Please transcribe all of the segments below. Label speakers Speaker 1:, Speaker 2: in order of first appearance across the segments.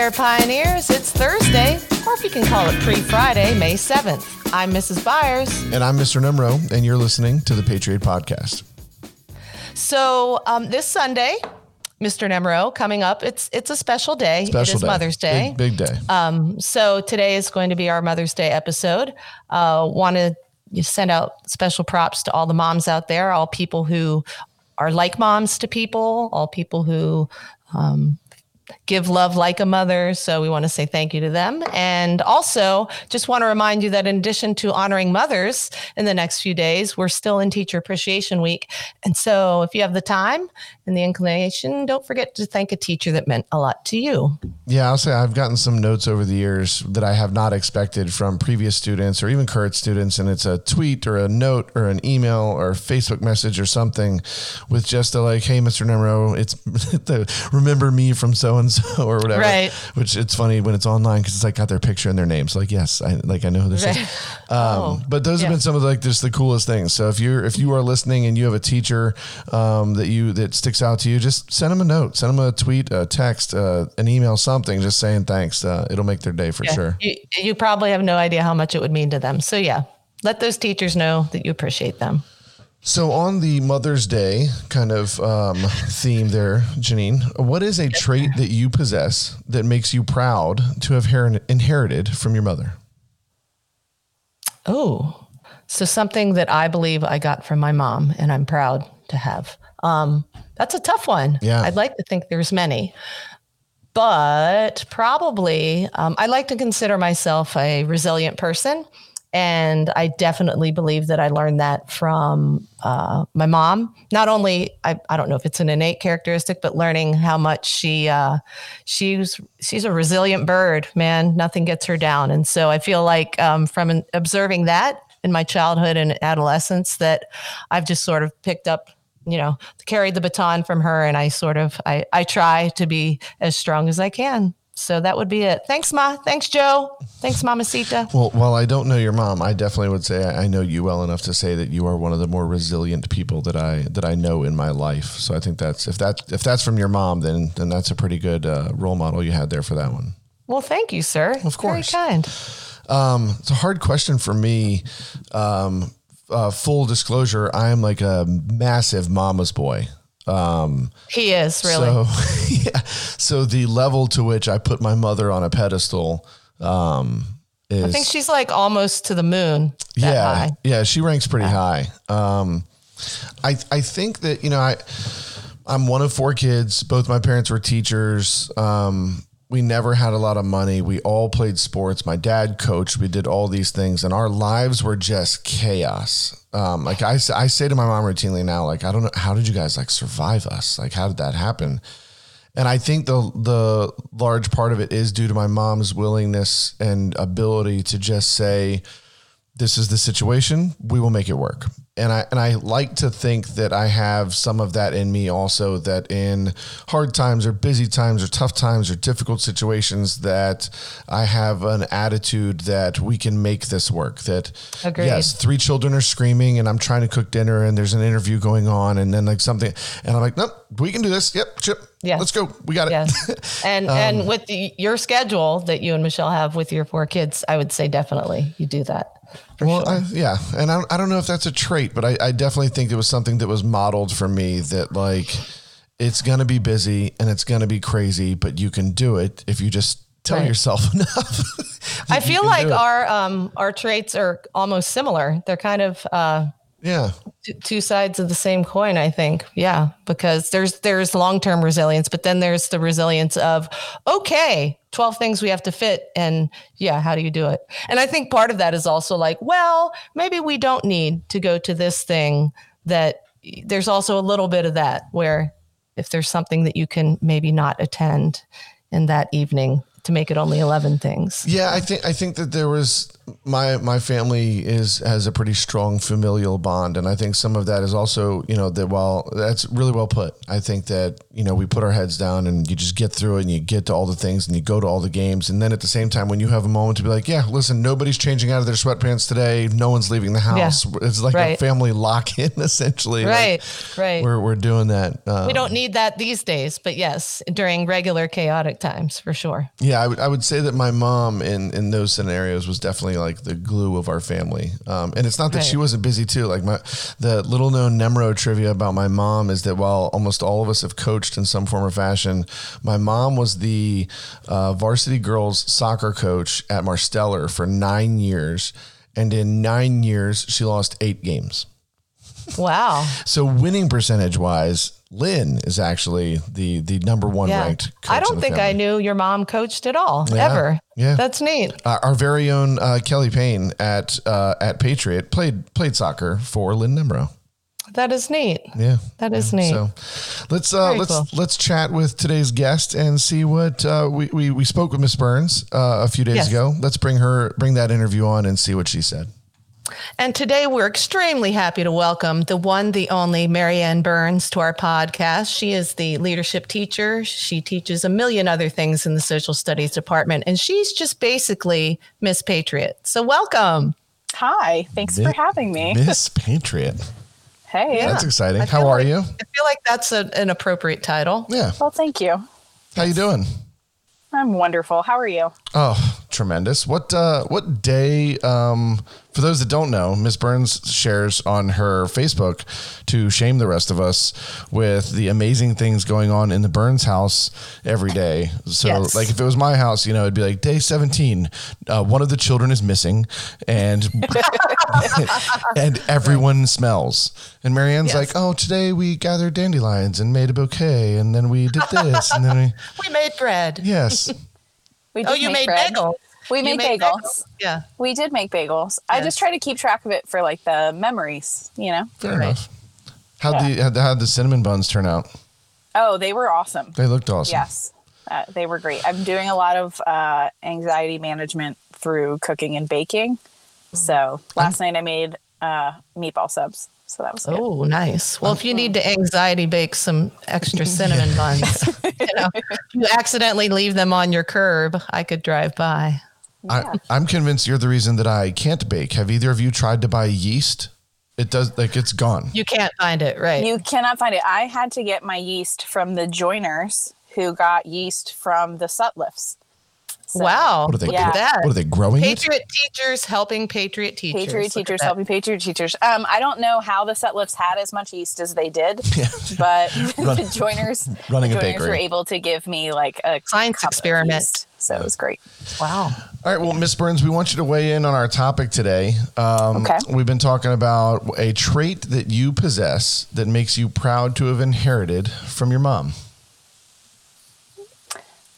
Speaker 1: there, pioneers. It's Thursday, or if you can call it pre Friday, May 7th. I'm Mrs. Byers.
Speaker 2: And I'm Mr. Nemro, and you're listening to the Patriot Podcast.
Speaker 1: So, um, this Sunday, Mr. Nemro, coming up, it's it's a special day.
Speaker 2: Special
Speaker 1: it is
Speaker 2: day.
Speaker 1: Mother's Day.
Speaker 2: Big, big day.
Speaker 1: Um, so today is going to be our Mother's Day episode. Uh, Want to send out special props to all the moms out there, all people who are like moms to people, all people who um, give love like a mother. So we want to say thank you to them. And also, just want to remind you that in addition to honoring mothers in the next few days, we're still in Teacher Appreciation Week. And so if you have the time and the inclination, don't forget to thank a teacher that meant a lot to you.
Speaker 2: Yeah, I'll say I've gotten some notes over the years that I have not expected from previous students or even current students. And it's a tweet or a note or an email or Facebook message or something with just a like, hey, Mr. Nemro, it's remember me from so and so or whatever.
Speaker 1: Right.
Speaker 2: Which it's funny when it's online because it's like got their picture and their names. like, yes, I like I know who this
Speaker 1: Right.
Speaker 2: is. Um,
Speaker 1: Oh,
Speaker 2: but those have been some of like just the coolest things. So if you're if you are listening and you have a teacher um, that you that sticks out to you, just send them a note, send them a tweet, a text, uh, an email, something, just saying thanks. Uh, it'll make their day for
Speaker 1: Yeah.
Speaker 2: sure.
Speaker 1: You, you probably have no idea how much it would mean to them. So, yeah, let those teachers know that you appreciate them.
Speaker 2: So on the Mother's Day kind of um, theme there, Janine, what is a trait that you possess that makes you proud to have her- inherited from your mother?
Speaker 1: Oh, so something that I believe I got from my mom and I'm proud to have. Um, that's a tough one.
Speaker 2: Yeah.
Speaker 1: I'd like to think there's many, but probably um, I like to consider myself a resilient person. And I definitely believe that I learned that from uh, my mom. Not only I, I don't know if it's an innate characteristic, but learning how much she uh, she's she's a resilient bird. Man, nothing gets her down. And so I feel like um, from observing that in my childhood and adolescence, that I've just sort of picked up, you know, carried the baton from her, and I sort of I I try to be as strong as I can. So that would be it. Thanks, Ma. Thanks, Joe. Thanks, Mamacita.
Speaker 2: Well, while I don't know your mom, I definitely would say I know you well enough to say that you are one of the more resilient people that I that I know in my life. So I think that's if that if that's from your mom, then then that's a pretty good uh, role model you had there for that one.
Speaker 1: Well, thank you, sir.
Speaker 2: Of course.
Speaker 1: Very kind.
Speaker 2: Um, it's a hard question for me. Um, uh, full disclosure, I am like a massive mama's boy. Um,
Speaker 1: He is really.
Speaker 2: So yeah, so the level to which I put my mother on a pedestal um, is
Speaker 1: I think she's like almost to the moon.
Speaker 2: yeah,
Speaker 1: high.
Speaker 2: yeah, she ranks pretty high. Um, I I think that you know I I'm one of four kids. Both my parents were teachers. Um, we never had a lot of money. We all played sports. My dad coached. We did all these things, and our lives were just chaos. Um, like I, I say to my mom routinely now, like I don't know how did you guys like survive us? Like how did that happen? And I think the the large part of it is due to my mom's willingness and ability to just say, this is the situation we will make it work and i and i like to think that i have some of that in me also that in hard times or busy times or tough times or difficult situations that i have an attitude that we can make this work that
Speaker 1: Agreed.
Speaker 2: yes three children are screaming and i'm trying to cook dinner and there's an interview going on and then like something and i'm like nope we can do this yep chip
Speaker 1: Yeah.
Speaker 2: let's go we got it
Speaker 1: Yes. And
Speaker 2: Um,
Speaker 1: and with the, your schedule that you and Michelle have with your four kids, I would say definitely you do that. For
Speaker 2: well,
Speaker 1: sure.
Speaker 2: I, yeah, and I, I don't know if that's a trait, but I, I definitely think it was something that was modeled for me that like it's gonna be busy and it's gonna be crazy, but you can do it if you just tell
Speaker 1: Right.
Speaker 2: yourself enough.
Speaker 1: I feel like our um our traits are almost similar. They're kind of uh
Speaker 2: yeah,
Speaker 1: t- two sides of the same coin i think yeah because there's there's long-term resilience but then there's the resilience of okay 12 things we have to fit and yeah how do you do it and i think part of that is also like well maybe we don't need to go to this thing that there's also a little bit of that where if there's something that you can maybe not attend in that evening to make it only 11 things
Speaker 2: yeah. I think I think that there was my my family is has a pretty strong familial bond, and I think some of that is also you know that while that's really well put. I think that you know we put our heads down and you just get through it, and you get to all the things, and you go to all the games, and then at the same time when you have a moment to be like, yeah, listen, nobody's changing out of their sweatpants today, no one's leaving the house. Yeah. It's like right. a family lock in essentially.
Speaker 1: Right,
Speaker 2: like
Speaker 1: right.
Speaker 2: We're we're doing that.
Speaker 1: Um, we don't need that these days, but yes, during regular chaotic times for sure.
Speaker 2: Yeah, I would I would say that my mom in in those scenarios was definitely like the glue of our family. Um, and it's not that right. she wasn't busy too. Like my the little known Nemro trivia about my mom is that while almost all of us have coached in some form or fashion, my mom was the uh, varsity girls soccer coach at Marsteller for nine years, and in nine years she lost eight games.
Speaker 1: Wow.
Speaker 2: so winning percentage wise, Lynn is actually the the number one yeah. ranked.
Speaker 1: I don't think family. I knew your mom coached at all yeah. ever. Yeah, that's neat.
Speaker 2: Uh, our very own uh, Kelly Payne at uh, at Patriot played played soccer for Lynn Nemro.
Speaker 1: That is neat.
Speaker 2: Yeah,
Speaker 1: that is yeah. neat. So
Speaker 2: let's uh, let's cool. let's chat with today's guest and see what uh, we, we we spoke with Miss Burns uh, a few days yes. ago. Let's bring her bring that interview on and see what she said.
Speaker 1: And today we're extremely happy to welcome the one, the only Marianne Burns to our podcast. She is the leadership teacher. She teaches a million other things in the social studies department, and she's just basically Miss Patriot. So welcome.
Speaker 3: Hi, thanks Miss, for having me.
Speaker 2: Miss Patriot.
Speaker 3: Hey,
Speaker 2: yeah. that's exciting. How are
Speaker 1: like,
Speaker 2: you? I
Speaker 1: feel like that's a, an appropriate title.
Speaker 2: Yeah.
Speaker 3: Well, thank you.
Speaker 2: How you doing?
Speaker 3: I'm wonderful. How are you?
Speaker 2: Oh, tremendous. What uh what day um for those that don't know, Miss Burns shares on her Facebook to shame the rest of us with the amazing things going on in the Burns house every day. So, yes. like, if it was my house, you know, it'd be like day 17, uh, one of the children is missing and and everyone smells. And Marianne's yes. like, oh, today we gathered dandelions and made a bouquet. And then we did this. and then we,
Speaker 1: we made bread.
Speaker 2: Yes.
Speaker 1: we oh, you made bread. bagels.
Speaker 3: We made, bagels. bagels.
Speaker 1: Yeah.
Speaker 3: We did make bagels. Yes. I just try to keep track of it for like the memories, you know?
Speaker 2: Fair right. enough. How'd, yeah. the, how'd the cinnamon buns turn out?
Speaker 3: Oh, they were awesome.
Speaker 2: They looked awesome.
Speaker 3: Yes. Uh, they were great. I'm doing a lot of uh, anxiety management through cooking and baking. Mm. So last night I made uh, meatball subs. So that was
Speaker 1: oh nice. Well, if you need to anxiety bake some extra cinnamon buns, you know, you accidentally leave them on your curb, I could drive by.
Speaker 2: Yeah. I, am convinced you're the reason that I can't bake. Have either of you tried to buy yeast? It does like it's gone.
Speaker 1: You can't find it, right?
Speaker 3: You cannot find it. I had to get my yeast from the joiners who got yeast from the Sutlifs.
Speaker 1: So, wow.
Speaker 2: What are they? Yeah. That. What are they growing?
Speaker 1: Patriot
Speaker 2: it?
Speaker 1: teachers helping Patriot teachers.
Speaker 3: Patriot Look teachers helping Patriot teachers. Um, I don't know how the Sutlifs had as much yeast as they did, yeah. but Run, the joiners, running the joiners were able to give me like a
Speaker 1: science experiment.
Speaker 3: So it was great.
Speaker 1: Wow.
Speaker 2: All right. Well, Miss Burns, we want you to weigh in on our topic today. Um, okay. We've been talking about a trait that you possess that makes you proud to have inherited from your mom.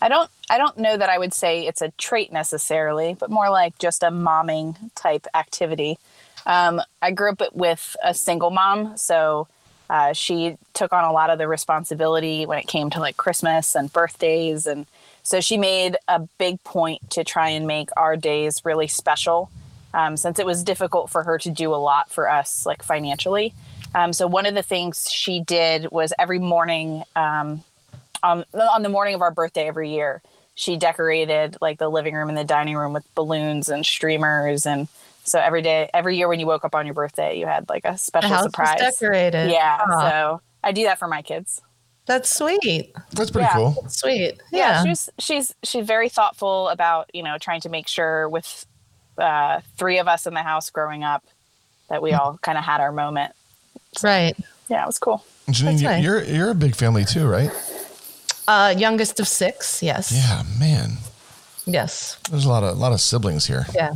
Speaker 3: I don't I don't know that I would say it's a trait necessarily, but more like just a momming type activity. Um, I grew up with a single mom, so uh, she took on a lot of the responsibility when it came to like Christmas and birthdays, and so she made a big point to try and make our days really special. Um, since it was difficult for her to do a lot for us, like financially. Um, so one of the things she did was every morning, um, on on the morning of our birthday every year, she decorated like the living room and the dining room with balloons and streamers and so every day every year when you woke up on your birthday you had like a special
Speaker 1: the house
Speaker 3: surprise.
Speaker 1: was decorated.
Speaker 3: Yeah Aww. so i do that for my kids.
Speaker 1: That's sweet.
Speaker 2: That's pretty yeah. cool.
Speaker 1: That's sweet.
Speaker 3: Yeah. yeah. she's she's she's very thoughtful about you know trying to make sure with uh, three of us in the house growing up that we all kind of had our moment.
Speaker 1: So, right.
Speaker 3: yeah it was cool.
Speaker 2: Janine, nice. you're you're a big family too right
Speaker 1: uh, youngest of six. Yes.
Speaker 2: Yeah, man.
Speaker 1: Yes.
Speaker 2: There's a lot of a lot of siblings here.
Speaker 1: Yeah.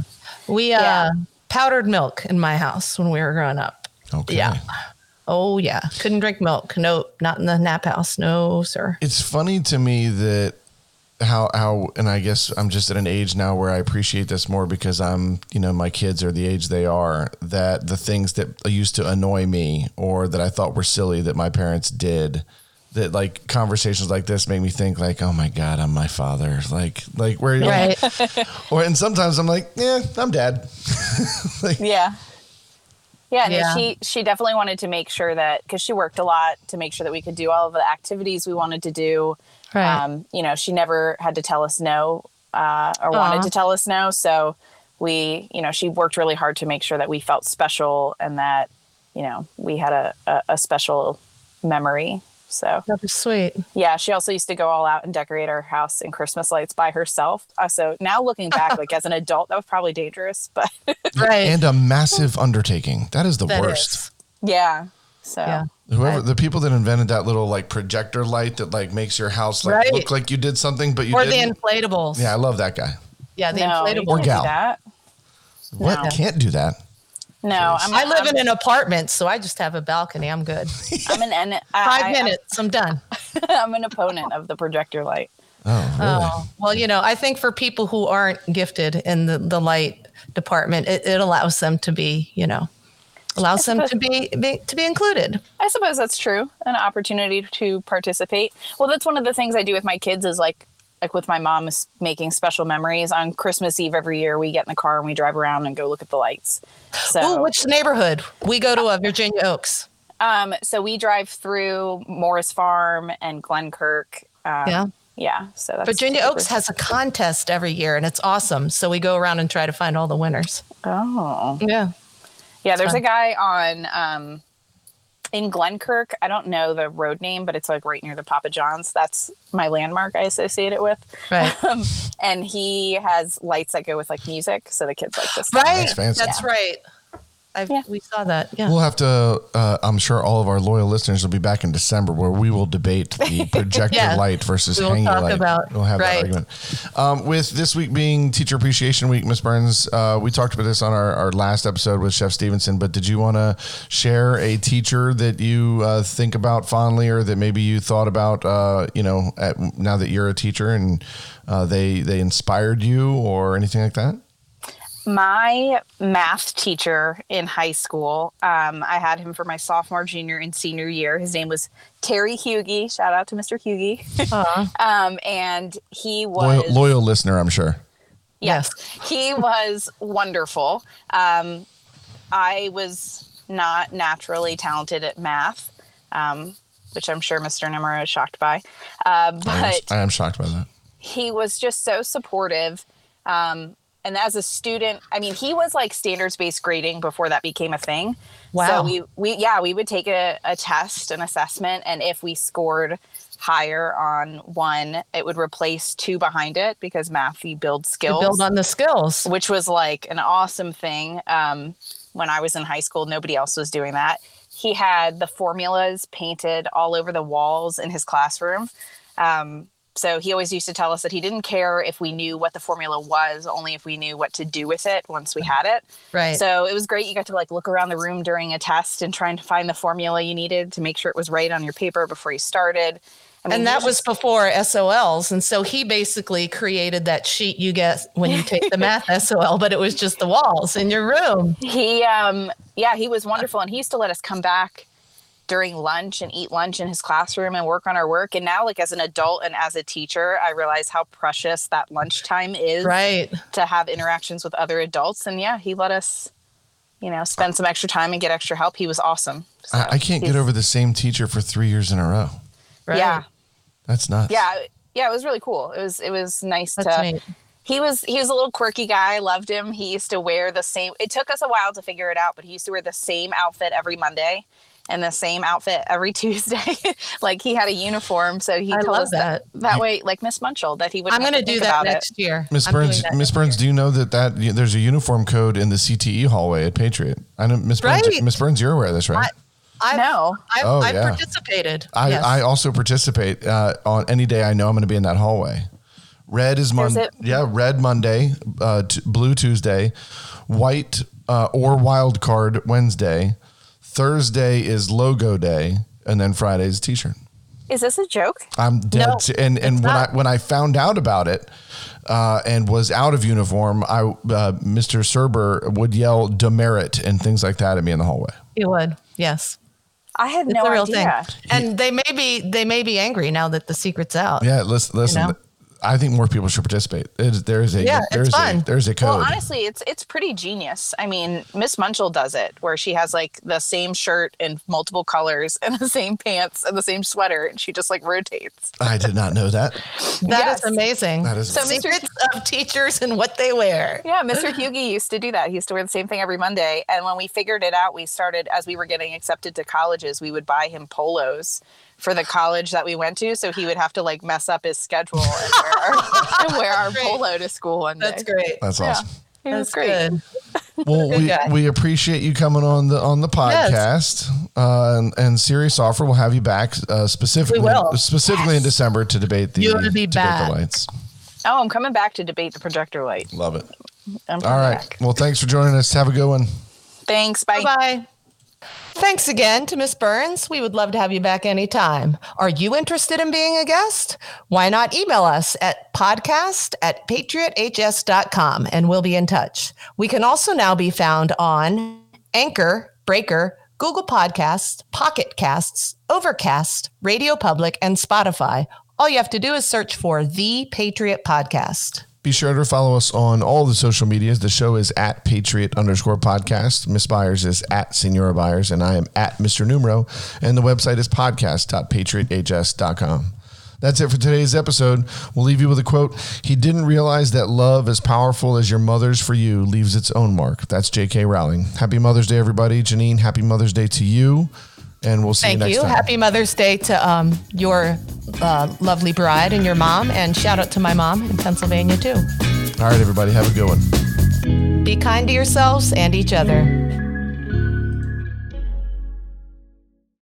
Speaker 1: We uh, yeah. powdered milk in my house when we were growing up.
Speaker 2: Okay.
Speaker 1: Yeah. Oh yeah. Couldn't drink milk. Nope. Not in the nap house. No, sir.
Speaker 2: It's funny to me that how how and I guess I'm just at an age now where I appreciate this more because I'm you know my kids are the age they are that the things that used to annoy me or that I thought were silly that my parents did that like conversations like this make me think like, oh my god, I'm my father. Like like where you're
Speaker 1: Right.
Speaker 2: or and sometimes I'm like, yeah, I'm dad. like,
Speaker 3: Yeah. Yeah, no,
Speaker 1: Yeah.
Speaker 3: she she definitely wanted to make sure that because she worked a lot to make sure that we could do all of the activities we wanted to do.
Speaker 1: Right.
Speaker 3: Um, you know, she never had to tell us no uh, or
Speaker 1: Aw.
Speaker 3: wanted to tell us no. So we, you know, she worked really hard to make sure that we felt special and that, you know, we had a, a, a special memory. So
Speaker 1: that was sweet.
Speaker 3: yeah, she also used to go all out and decorate our house in Christmas lights by herself. Uh, so now looking back, like as an adult, that was probably dangerous, but
Speaker 1: Right.
Speaker 2: and a massive undertaking. That is the
Speaker 1: That
Speaker 2: worst.
Speaker 1: is.
Speaker 3: yeah. So
Speaker 1: Yeah.
Speaker 2: Whoever the people that invented that little like projector light that like makes your house like
Speaker 1: Right.
Speaker 2: look like you did something, but you
Speaker 1: Or the
Speaker 2: didn't.
Speaker 1: inflatables.
Speaker 2: yeah, I love that guy.
Speaker 1: Yeah, the
Speaker 3: no, you
Speaker 1: inflatables.
Speaker 2: Or gal.
Speaker 3: do that.
Speaker 2: What
Speaker 3: No.
Speaker 2: can't do that?
Speaker 3: No, I'm,
Speaker 1: I live
Speaker 3: I'm,
Speaker 1: in an apartment, so I just have a balcony. I'm good.
Speaker 3: I'm an en- I-
Speaker 1: Five
Speaker 3: I-
Speaker 1: minutes, I'm done.
Speaker 3: I'm an opponent of the projector light.
Speaker 2: Oh, oh really?
Speaker 1: Oh, well, you know, I think for people who aren't gifted in the, the light department, it, it allows them to be, you know, allows them to be, be to be included.
Speaker 3: I suppose that's true. An opportunity to participate. Well, that's one of the things I do with my kids is like like with my mom is making special memories on Christmas Eve every year. We get in the car and we drive around and go look at the lights. So
Speaker 1: Oh, which neighborhood? We go to a Virginia Oaks.
Speaker 3: um so we drive through Morris Farm and Glenkirk. Um,
Speaker 1: Yeah.
Speaker 3: Yeah. So
Speaker 1: Virginia Oaks has a contest every year, and it's awesome. So we go around and try to find all the winners.
Speaker 3: Oh.
Speaker 1: Yeah.
Speaker 3: Yeah, there's
Speaker 1: fun.
Speaker 3: a guy on um in Glenkirk. I don't know the road name, but it's like right near the Papa John's. That's my landmark I associate it with.
Speaker 1: Right.
Speaker 3: Um, and he has lights that go with like music, so the kids like this.
Speaker 1: Right.
Speaker 2: That's fancy.
Speaker 1: That's right. I,
Speaker 3: Yeah.
Speaker 1: We saw that. Yeah.
Speaker 2: We'll have to. Uh, I'm sure all of our loyal listeners will be back in December, where we will debate the projector
Speaker 1: Yeah.
Speaker 2: light versus
Speaker 1: We will
Speaker 2: hanging
Speaker 1: talk
Speaker 2: light.
Speaker 1: about-
Speaker 2: we'll have that argument. Um, with this week being Teacher Appreciation Week, Miss Burns, uh, we talked about this on our, our last episode with Chef Stevenson. But did you want to share a teacher that you uh, think about fondly, or that maybe you thought about? Uh, you know, at, now that you're a teacher and uh, they they inspired you, or anything like that.
Speaker 3: My math teacher in high school, um, I had him for my sophomore, junior, and senior year. His name was Terry Hughie. Shout out to Mr. Hughie.
Speaker 1: Aw.
Speaker 3: um, and he
Speaker 2: Loyal,
Speaker 3: was
Speaker 2: loyal listener, I'm sure.
Speaker 3: Yes, he was wonderful. Um, I was not naturally talented at math, um, which I'm sure Mr. Nemro is shocked by. Uh,
Speaker 2: I am,
Speaker 3: but
Speaker 2: I am shocked by that.
Speaker 3: he was just so supportive. Um, and as a student, I mean, he was like standards based grading before that became a thing.
Speaker 1: Wow.
Speaker 3: So we, we yeah, we would take a, a test, an assessment, and if we scored higher on one, it would replace two behind it because math you build skills
Speaker 1: build on the skills.
Speaker 3: which was like an awesome thing. Um, when I was in high school, nobody else was doing that. He had the formulas painted all over the walls in his classroom. Um, so he always used to tell us that he didn't care if we knew what the formula was, only if we knew what to do with it once we had it.
Speaker 1: Right.
Speaker 3: So it was great. You got to like look around the room during a test and trying to find the formula you needed to make sure it was right on your paper before you started. I mean,
Speaker 1: and that was before SOLs. And so he basically created that sheet you get when you take the math SOL, but it was just the walls in your room.
Speaker 3: he um yeah he was wonderful and he used to let us come back during lunch and eat lunch in his classroom and work on our work and now like as an adult and as a teacher i realize how precious that lunchtime is
Speaker 1: Right.
Speaker 3: to have interactions with other adults and yeah he let us you know spend some extra time and get extra help he was awesome So
Speaker 2: I, I can't get over the same teacher for three years in a row.
Speaker 1: Right.
Speaker 3: yeah
Speaker 2: That's nuts.
Speaker 3: yeah yeah it was really cool it was it was nice
Speaker 1: That's
Speaker 3: to
Speaker 1: neat.
Speaker 3: he was he was a little quirky guy. I loved him. He used to wear the same. It took us a while to figure it out, but he used to wear the same outfit every Monday and the same outfit every Tuesday. like he had a uniform, so he
Speaker 1: I
Speaker 3: told
Speaker 1: love
Speaker 3: us that that, way, like Miss Munchell, that he would.
Speaker 1: I'm going to do that next year.
Speaker 2: Miss Burns, Miss Burns, do you know that that there's a uniform code in the CTE hallway at Patriot? I know Miss Burns. Miss Burns, you're aware of this, right?
Speaker 1: I've,
Speaker 3: No.
Speaker 1: I've,
Speaker 2: Oh,
Speaker 1: I've
Speaker 2: yeah.
Speaker 1: participated.
Speaker 2: I,
Speaker 1: Yes.
Speaker 2: I also participate uh, on any day I know I'm going to be in that hallway. Red is Monday. Yeah, red Monday, uh, t- blue Tuesday, white uh, or wild card Wednesday. Thursday is logo day, and then Friday is t-shirt.
Speaker 3: Is this a joke?
Speaker 2: I'm dead.
Speaker 1: No,
Speaker 2: se- and and when
Speaker 1: not.
Speaker 2: I when I found out about it uh, and was out of uniform, I uh, Mr. Serber would yell demerit and things like that at me in the hallway.
Speaker 1: He would. Yes.
Speaker 3: I had
Speaker 1: It's
Speaker 3: no
Speaker 1: a real
Speaker 3: idea.
Speaker 1: thing. And they may be they may be angry now that the secret's out.
Speaker 2: Yeah, listen, listen.
Speaker 1: know?
Speaker 2: I think more people should participate. It is, there is a
Speaker 1: Yeah, it's
Speaker 2: there's a
Speaker 1: fun.
Speaker 2: there's a code.
Speaker 3: Well, honestly, it's it's pretty genius. I mean, Miss Munchell does it where she has like the same shirt in multiple colors and the same pants and the same sweater, and she just like rotates.
Speaker 2: I did not know that.
Speaker 1: That is
Speaker 3: Yes.
Speaker 1: amazing.
Speaker 2: That is
Speaker 3: So Mr.
Speaker 1: secrets of teachers and what they wear.
Speaker 3: Yeah, Mr. Hughie used to do that. He used to wear the same thing every Monday. And when we figured it out, we started as we were getting accepted to colleges, we would buy him polos for the college that we went to. So he would have to like mess up his schedule and wear our, and wear our polo to school one day.
Speaker 1: That's great.
Speaker 2: That's awesome.
Speaker 3: It was
Speaker 1: That's
Speaker 3: great.
Speaker 1: good.
Speaker 2: Well, we,
Speaker 1: guy.
Speaker 2: we appreciate you coming on the on the podcast. Uh, and, and serious offer, we'll have you back uh, specifically
Speaker 1: We will.
Speaker 2: specifically in December to debate the
Speaker 1: You wanna be
Speaker 2: debate
Speaker 1: back.
Speaker 2: the lights.
Speaker 3: Oh, I'm coming back to debate the projector light.
Speaker 2: Love it.
Speaker 3: I'm
Speaker 2: All
Speaker 3: back.
Speaker 2: Well, thanks for joining us. Have a good one.
Speaker 3: Thanks. Bye.
Speaker 1: Bye. Thanks again to Miss Burns. We would love to have you back anytime. Are you interested in being a guest? Why not email us at podcast at patrioths.com and we'll be in touch. We can also now be found on Anchor, Breaker, Google Podcasts, Pocket Casts, Overcast, Radio Public, and Spotify. All you have to do is search for The Patriot Podcast.
Speaker 2: Be sure to follow us on all the social medias. The show is at Patriot underscore podcast. Miss Byers is at Senora Byers, and I am at Mr. Numero. And the website is podcast.patrioths.com. That's it for today's episode. We'll leave you with a quote. He didn't realize that love, as powerful as your mother's for you, leaves its own mark. That's J.K. Rowling. Happy Mother's Day, everybody. Janine, happy Mother's Day to you. And we'll see
Speaker 1: Thank
Speaker 2: you next
Speaker 1: you.
Speaker 2: time.
Speaker 1: Happy Mother's Day to um, your uh, lovely bride and your mom, and shout out to my mom in Pennsylvania too.
Speaker 2: All right, everybody. Have a good one.
Speaker 1: Be kind to yourselves and each other.